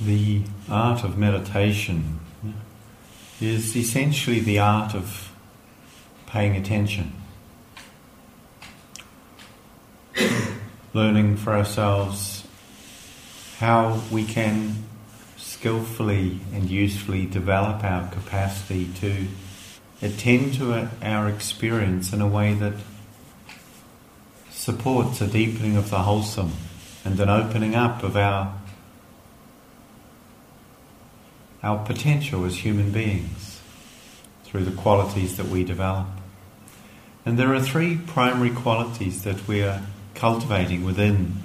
The art of meditation is essentially the art of paying attention, learning for ourselves how we can skillfully and usefully develop our capacity to attend to our experience in a way that supports a deepening of the wholesome and an opening up of our our potential as human beings through the qualities that we develop. And there are three primary qualities that we are cultivating within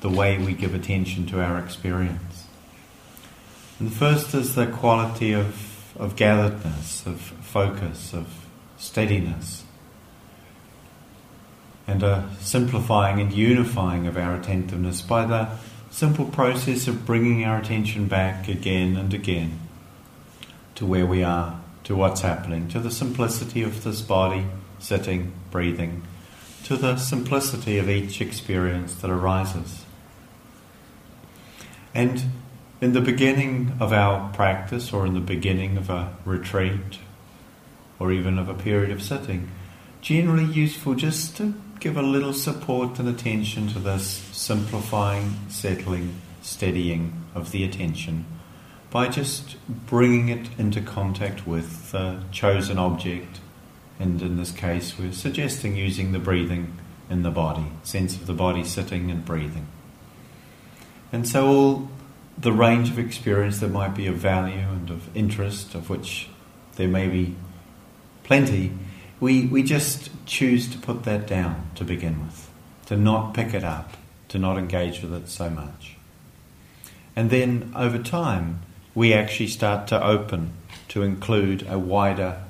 the way we give attention to our experience. And the first is the quality of, of gatheredness, of focus, of steadiness, and a simplifying and unifying of our attentiveness by the simple process of bringing our attention back again and again to where we are, to what's happening, to the simplicity of this body, sitting, breathing, to the simplicity of each experience that arises. And in the beginning of our practice, or in the beginning of a retreat, or even of a period of sitting, generally useful just to give a little support and attention to this simplifying, settling, steadying of the attention by just bringing it into contact with the chosen object. And in this case, we're suggesting using the breathing in the body, sense of the body sitting and breathing. And so, all the range of experience that might be of value and of interest, of which there may be plenty, we, we just choose to put that down to begin with, to not pick it up, to not engage with it so much. And then over time, we actually start to open to include a wider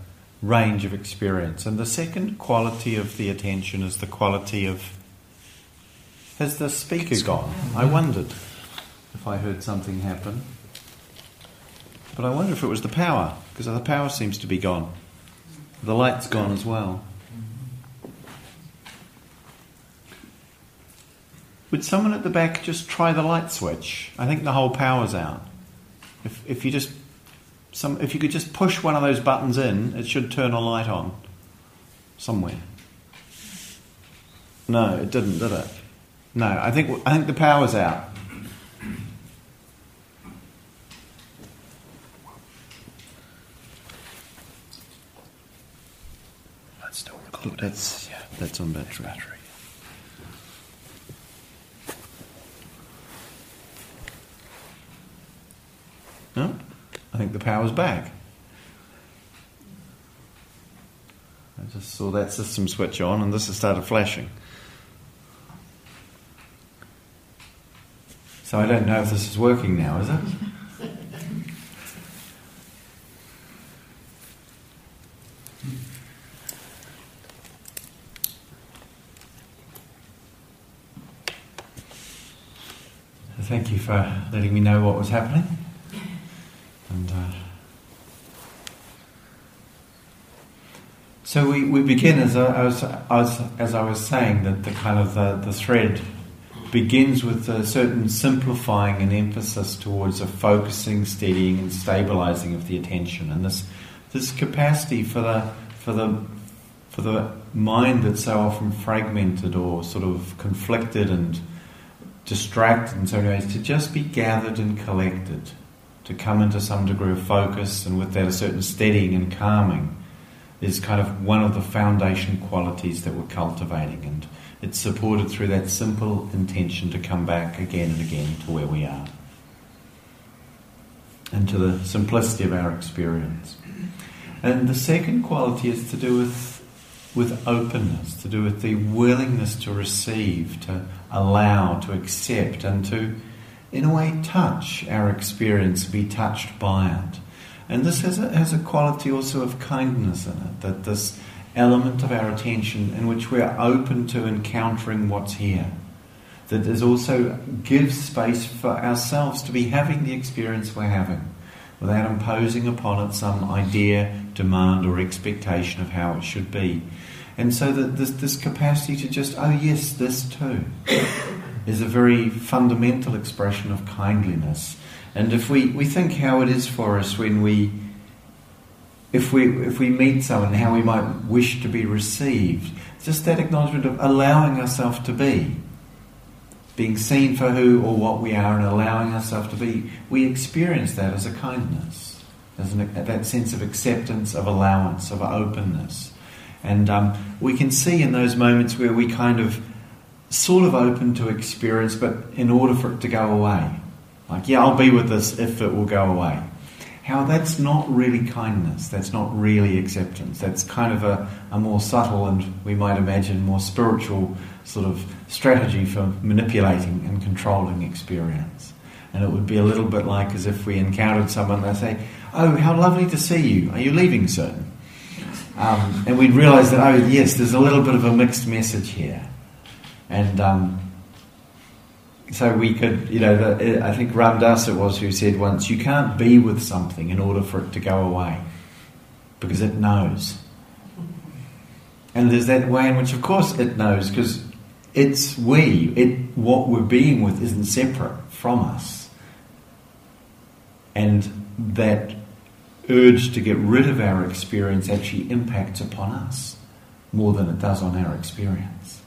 range of experience. And the second quality of the attention is the quality of has the speaker gone? I wondered if I heard something happen. But I wonder if it was the power, because the power seems to be gone. The light's gone as well. Would someone at the back just try the light switch? I think the whole power's out. If, if you just some, if you could just push one of those buttons in, it should turn a light on somewhere. No, it didn't, did it? No, I think I think the power's out. That's yeah, that's on battery. battery. No, I think the power's back. I just saw that system switch on, and this has started flashing. So I don't know if this is working now, is it? Thank you for letting me know what was happening. And uh, so we, we begin as I, was, as, as I was saying that the kind of the, the thread begins with a certain simplifying and emphasis towards a focusing, steadying, and stabilizing of the attention, and this this capacity for the for the for the mind that's so often fragmented or sort of conflicted and distracted in so many ways, to just be gathered and collected, to come into some degree of focus, and with that a certain steadying and calming is kind of one of the foundation qualities that we're cultivating, and it's supported through that simple intention to come back again and again to where we are, and to the simplicity of our experience. And the second quality is to do with with openness, to do with the willingness to receive, to allow, to accept, and to, in a way, touch our experience, be touched by it. And this has a, has a quality also of kindness in it, that this element of our attention in which we are open to encountering what's here, that is also gives space for ourselves to be having the experience we're having without imposing upon it some idea, demand, or expectation of how it should be. And so that this, this capacity to just, oh yes, this too. is a very fundamental expression of kindliness. And if we, we think how it is for us when we if we if we meet someone, how we might wish to be received, just that acknowledgement of allowing ourselves to be, being seen for who or what we are, and allowing ourselves to be, we experience that as a kindness, as an, that sense of acceptance, of allowance, of openness, and um, we can see in those moments where we kind of sort of open to experience, but in order for it to go away, like yeah, I'll be with this if it will go away how that's not really kindness, that's not really acceptance, that's kind of a, a more subtle and we might imagine more spiritual sort of strategy for manipulating and controlling experience. And it would be a little bit like as if we encountered someone, they say, Oh, how lovely to see you. Are you leaving soon? Um, and we'd realise that, oh, yes, there's a little bit of a mixed message here. And um, so we could, you know, the, I think Ram Dass it was who said once, you can't be with something in order for it to go away because it knows. And there's that way in which, of course, it knows because it's we. It what we're being with isn't separate from us, and that urge to get rid of our experience actually impacts upon us more than it does on our experience.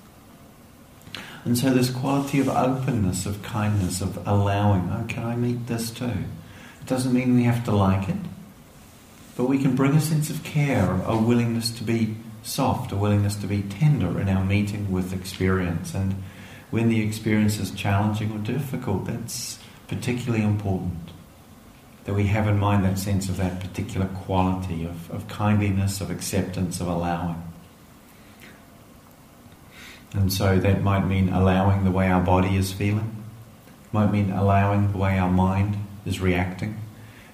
And so, this quality of openness, of kindness, of allowing, oh, can I meet this too? It doesn't mean we have to like it, but we can bring a sense of care, a willingness to be soft, a willingness to be tender in our meeting with experience. And when the experience is challenging or difficult, that's particularly important. That we have in mind that sense of that particular quality of, of kindliness, of acceptance, of allowing. And so that might mean allowing the way our body is feeling, might mean allowing the way our mind is reacting,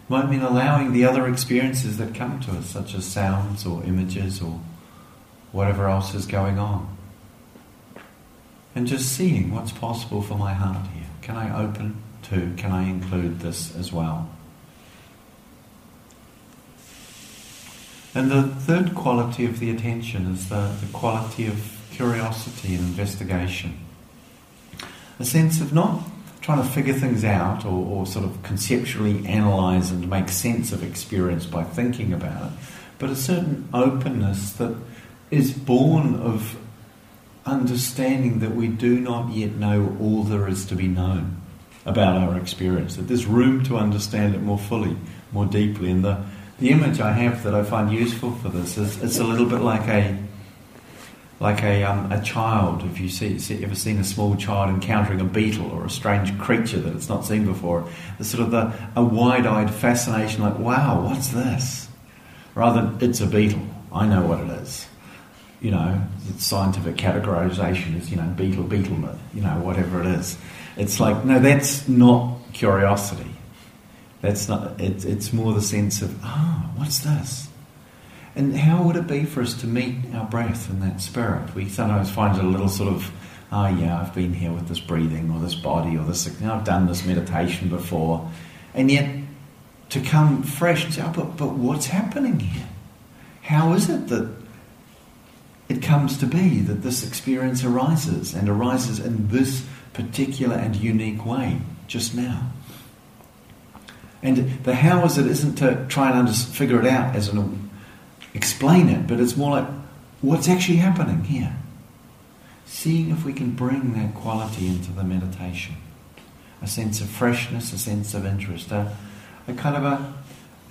might mean allowing the other experiences that come to us, such as sounds or images or whatever else is going on. And just seeing what's possible for my heart here. Can I open to, can I include this as well? And the third quality of the attention is the, the quality of curiosity and investigation. A sense of not trying to figure things out or, or, sort of conceptually analyze and make sense of experience by thinking about it, but a certain openness that is born of understanding that we do not yet know all there is to be known about our experience, that there's room to understand it more fully, more deeply. And the, the image I have that I find useful for this is it's a little bit like a like a, um, a child, if you see, see, ever seen a small child encountering a beetle or a strange creature that it's not seen before, the sort of the, a wide-eyed fascination, like, wow, what's this? Rather than, it's a beetle, I know what it is. You know, scientific categorization is, you know, beetle, beetle, you know, whatever it is. It's like, no, that's not curiosity. That's not, it, it's more the sense of, oh, what's this? And how would it be for us to meet our breath in that spirit? We sometimes find it a little sort of, oh yeah, I've been here with this breathing or this body or this, you know, I've done this meditation before. And yet to come fresh and say, oh, but, but what's happening here? How is it that it comes to be that this experience arises and arises in this particular and unique way just now? And the how is it isn't to try and under, figure it out as an explain it, but it's more like what's actually happening here. Seeing if we can bring that quality into the meditation. A sense of freshness, a sense of interest, a, a kind of a,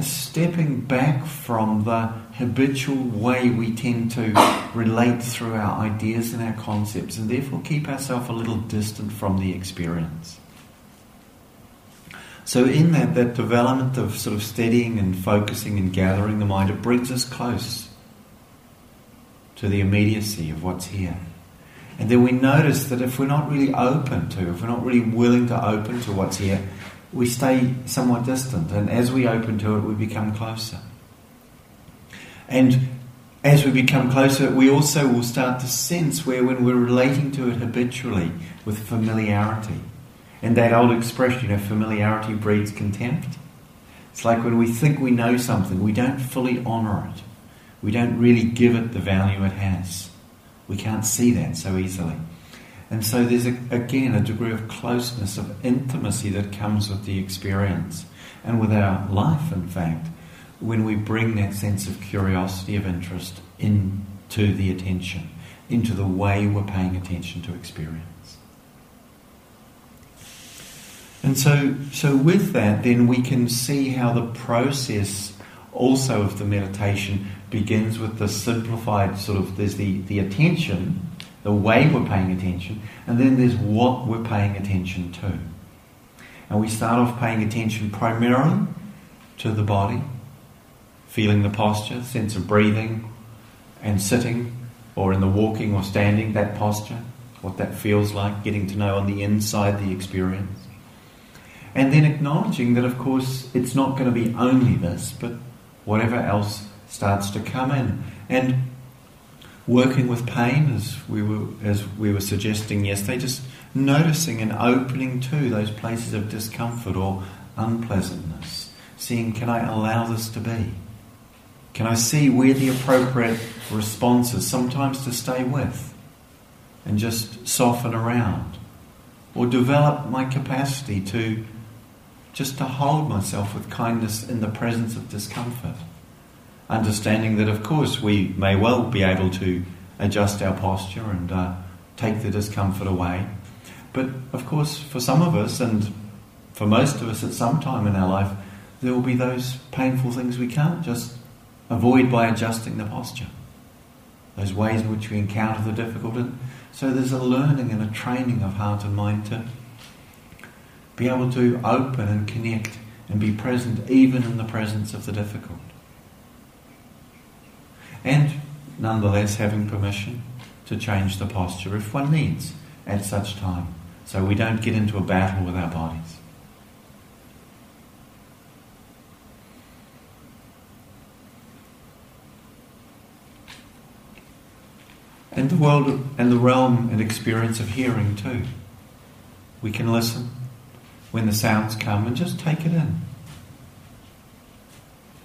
a stepping back from the habitual way we tend to relate through our ideas and our concepts, and therefore keep ourselves a little distant from the experience. So, in that, that development of sort of steadying and focusing and gathering the mind, it brings us close to the immediacy of what's here. And then we notice that if we're not really open to, if we're not really willing to open to what's here, we stay somewhat distant. And as we open to it, we become closer. And as we become closer, we also will start to sense where, when we're relating to it habitually with familiarity, and that old expression, you know, familiarity breeds contempt. It's like when we think we know something, we don't fully honour it. We don't really give it the value it has. We can't see that so easily. And so there's a, again a degree of closeness, of intimacy that comes with the experience and with our life, in fact, when we bring that sense of curiosity, of interest into the attention, into the way we're paying attention to experience. And so, so with that, then we can see how the process also of the meditation begins with the simplified sort of there's the, the attention, the way we're paying attention, and then there's what we're paying attention to. And we start off paying attention primarily to the body, feeling the posture, sense of breathing and sitting, or in the walking or standing, that posture, what that feels like, getting to know on the inside the experience. And then acknowledging that, of course, it's not going to be only this, but whatever else starts to come in. And working with pain, as we were, as we were suggesting yesterday, just noticing and opening to those places of discomfort or unpleasantness. Seeing, can I allow this to be? Can I see where the appropriate response is, sometimes to stay with and just soften around? Or develop my capacity to just to hold myself with kindness in the presence of discomfort. Understanding that, of course, we may well be able to adjust our posture and uh, take the discomfort away. But, of course, for some of us, and for most of us at some time in our life, there will be those painful things we can't just avoid by adjusting the posture. Those ways in which we encounter the difficult. And so there's a learning and a training of heart and mind to be able to open and connect and be present even in the presence of the difficult. And nonetheless, having permission to change the posture if one needs at such time, so we don't get into a battle with our bodies. And the world and the realm and experience of hearing too. We can listen when the sounds come and just take it in.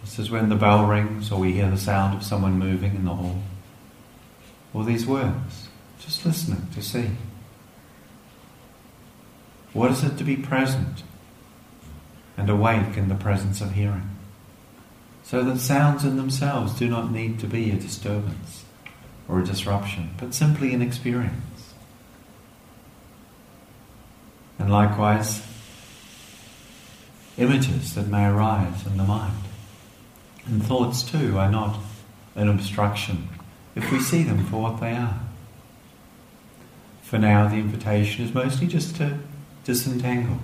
This is when the bell rings or we hear the sound of someone moving in the hall. Or these words, just listening to see. What is it to be present and awake in the presence of hearing? So that sounds in themselves do not need to be a disturbance or a disruption, but simply an experience. And likewise, images that may arise in the mind. And thoughts too are not an obstruction if we see them for what they are. For now, the invitation is mostly just to disentangle,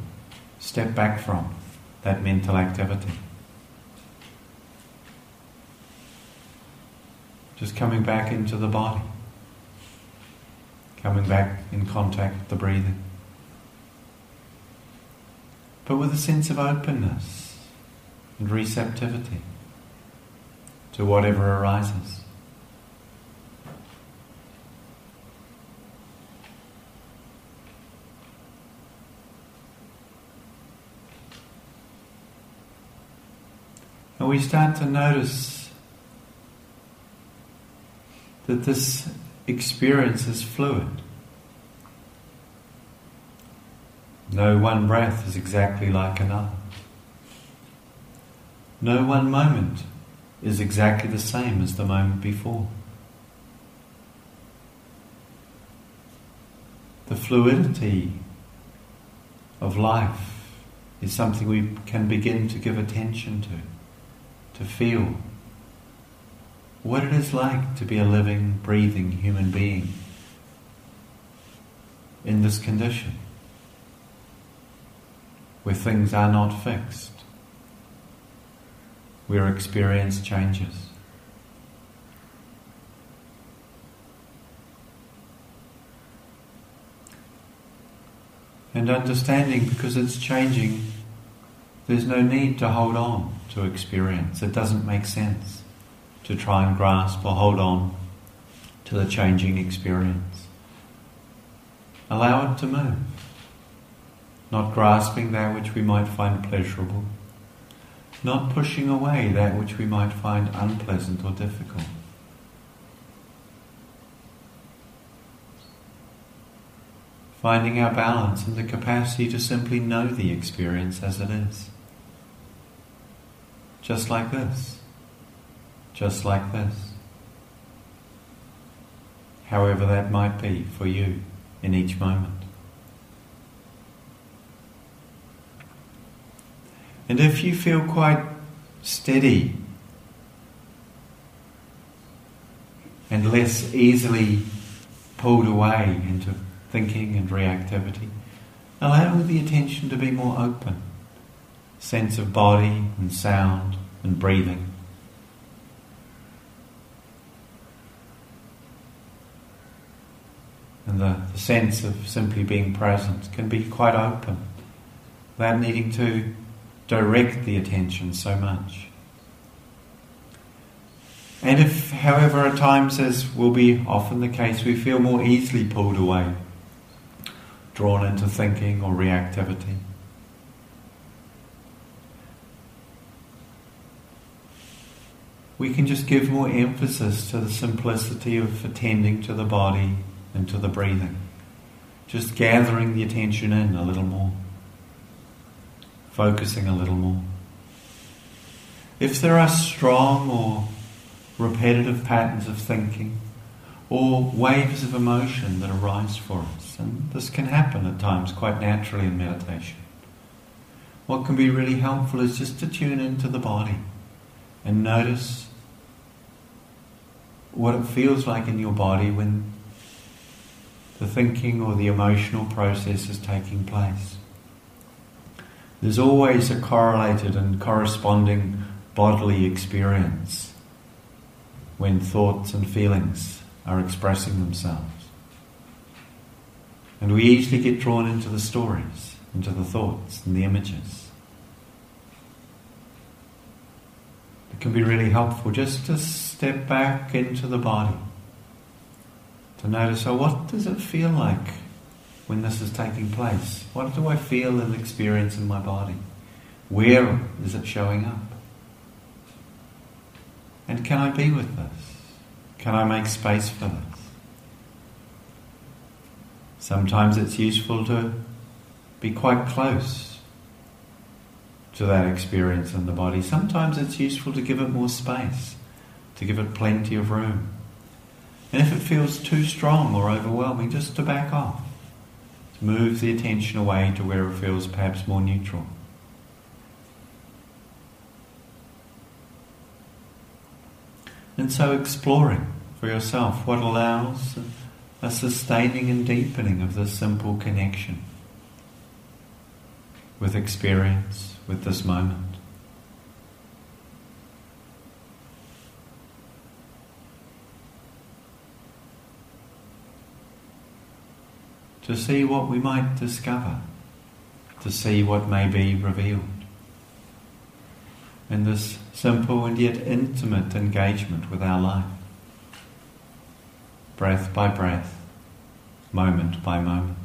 step back from that mental activity. Just coming back into the body, coming back in contact with the breathing but with a sense of openness and receptivity to whatever arises. And we start to notice that this experience is fluid. No one breath is exactly like another. No one moment is exactly the same as the moment before. The fluidity of life is something we can begin to give attention to, to feel what it is like to be a living, breathing human being in this condition where things are not fixed, where experience changes. And understanding because it's changing, there's no need to hold on to experience. It doesn't make sense to try and grasp or hold on to the changing experience. Allow it to move not grasping that which we might find pleasurable, not pushing away that which we might find unpleasant or difficult. – finding our balance and the capacity to simply know the experience as it is. Just like this. Just like this. However that might be for you in each moment. And if you feel quite steady and less easily pulled away into thinking and reactivity, allow the attention to be more open. Sense of body and sound and breathing. And the, the sense of simply being present can be quite open without needing to direct the attention so much. And if, however, at times, as will be often the case, we feel more easily pulled away, drawn into thinking or reactivity, we can just give more emphasis to the simplicity of attending to the body and to the breathing. Just gathering the attention in a little more focusing a little more. If there are strong or repetitive patterns of thinking or waves of emotion that arise for us, and this can happen at times quite naturally in meditation, what can be really helpful is just to tune into the body and notice what it feels like in your body when the thinking or the emotional process is taking place. There's always a correlated and corresponding bodily experience when thoughts and feelings are expressing themselves. And we easily get drawn into the stories, into the thoughts and the images. It can be really helpful just to step back into the body, to notice, oh, what does it feel like when this is taking place? What do I feel and experience in my body? Where is it showing up? And can I be with this? Can I make space for this? Sometimes it's useful to be quite close to that experience in the body. Sometimes it's useful to give it more space, to give it plenty of room. And if it feels too strong or overwhelming, just to back off move the attention away to where it feels perhaps more neutral. And so exploring for yourself what allows a sustaining and deepening of this simple connection with experience, with this moment. To see what we might discover, to see what may be revealed. In this simple and yet intimate engagement with our life, breath by breath, moment by moment.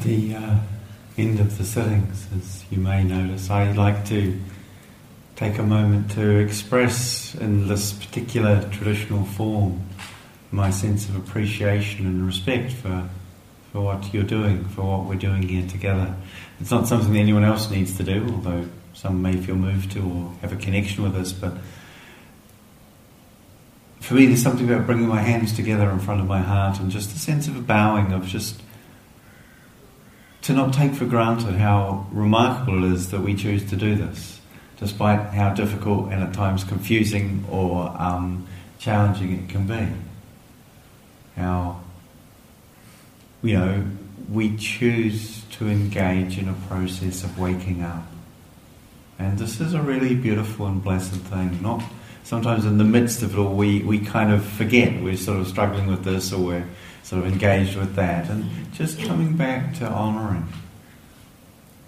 At the uh, end of the sittings, as you may notice, I like to take a moment to express in this particular traditional form my sense of appreciation and respect for, for what you're doing, for what we're doing here together. It's not something that anyone else needs to do, although some may feel moved to or have a connection with us, but for me, there's something about bringing my hands together in front of my heart and just a sense of a bowing, of just to not take for granted how remarkable it is that we choose to do this, despite how difficult and at times confusing or um, challenging it can be. How, you know, we choose to engage in a process of waking up. And this is a really beautiful and blessed thing. Not sometimes in the midst of it all, we, we kind of forget we're sort of struggling with this or we're sort of engaged with that, and just coming back to honouring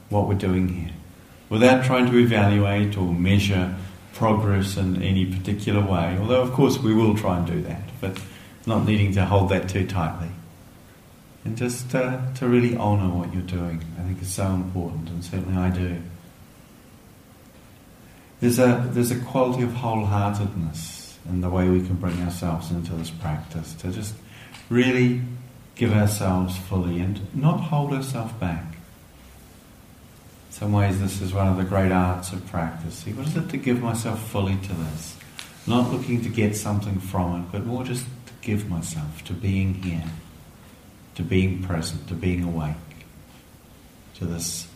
what we're doing here, without trying to evaluate or measure progress in any particular way. Although, of course, we will try and do that, but not needing to hold that too tightly. And just uh, to really honour what you're doing, I think is so important, and certainly I do. There's a there's a quality of wholeheartedness in the way we can bring ourselves into this practice to just really give ourselves fully and not hold ourselves back. In some ways, this is one of the great arts of practice. See, what is it to give myself fully to this? Not looking to get something from it, but more just to give myself to being here, to being present, to being awake, to this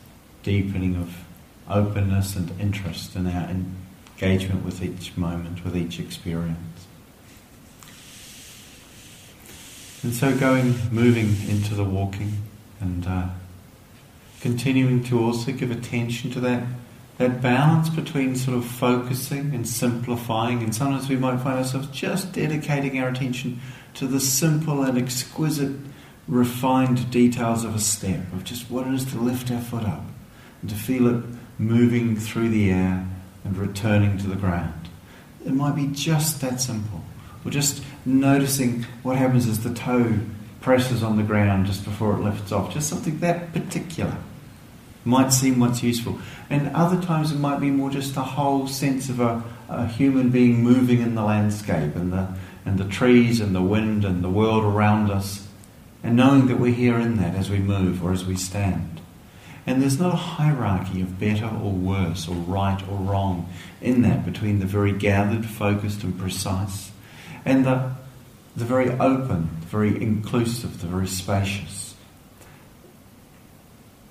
deepening of openness and interest in our engagement with each moment, with each experience. And so going, moving into the walking and uh, continuing to also give attention to that, that balance between sort of focusing and simplifying. And sometimes we might find ourselves just dedicating our attention to the simple and exquisite, refined details of a step, of just what it is to lift our foot up and to feel it moving through the air and returning to the ground. It might be just that simple. Or just noticing what happens as the toe presses on the ground just before it lifts off. Just something that particular might seem what's useful. And other times it might be more just a whole sense of a, a human being moving in the landscape and the, and the trees and the wind and the world around us. And knowing that we're here in that as we move or as we stand. And there's not a hierarchy of better or worse or right or wrong in that between the very gathered, focused, and precise and the, the very open, the very inclusive, the very spacious.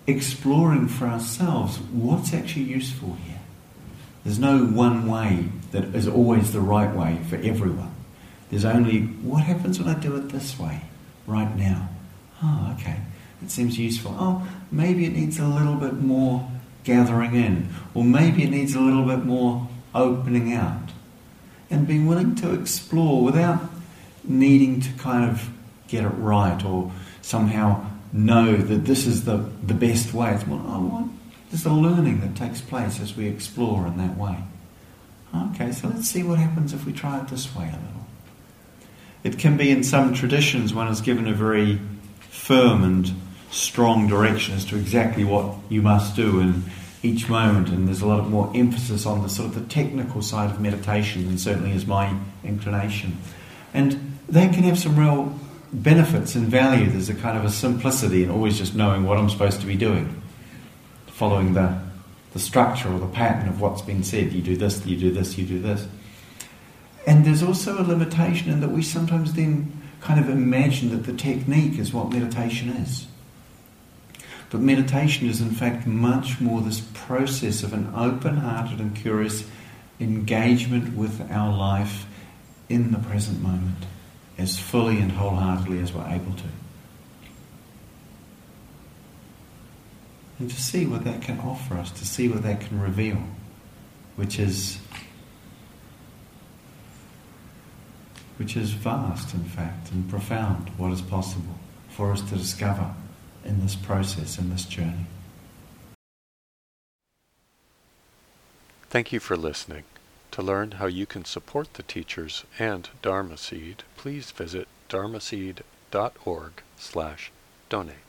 Exploring for ourselves what's actually useful here. There's no one way that is always the right way for everyone. There's only what happens when I do it this way, right now. Oh, okay, it seems useful. Oh, maybe it needs a little bit more gathering in, or maybe it needs a little bit more opening out and being willing to explore without needing to kind of get it right or somehow know that this is the, the best way. It's more, oh, there's a learning that takes place as we explore in that way. Okay, so let's see what happens if we try it this way a little. It can be in some traditions one is given a very firm and strong direction as to exactly what you must do and each moment, and there's a lot of more emphasis on the sort of the technical side of meditation than certainly is my inclination. And that can have some real benefits and value. There's a kind of a simplicity in always just knowing what I'm supposed to be doing, following the, the structure or the pattern of what's been said. You do this, you do this, you do this. And there's also a limitation in that we sometimes then kind of imagine that the technique is what meditation is. But meditation is, in fact, much more this process of an open hearted and curious engagement with our life in the present moment as fully and wholeheartedly as we're able to. And to see what that can offer us, to see what that can reveal, which is which is vast in fact and profound what is possible for us to discover in this process, in this journey. Thank you for listening. To learn how you can support the teachers and Dharma Seed, please visit dharmaseed.org slash donate.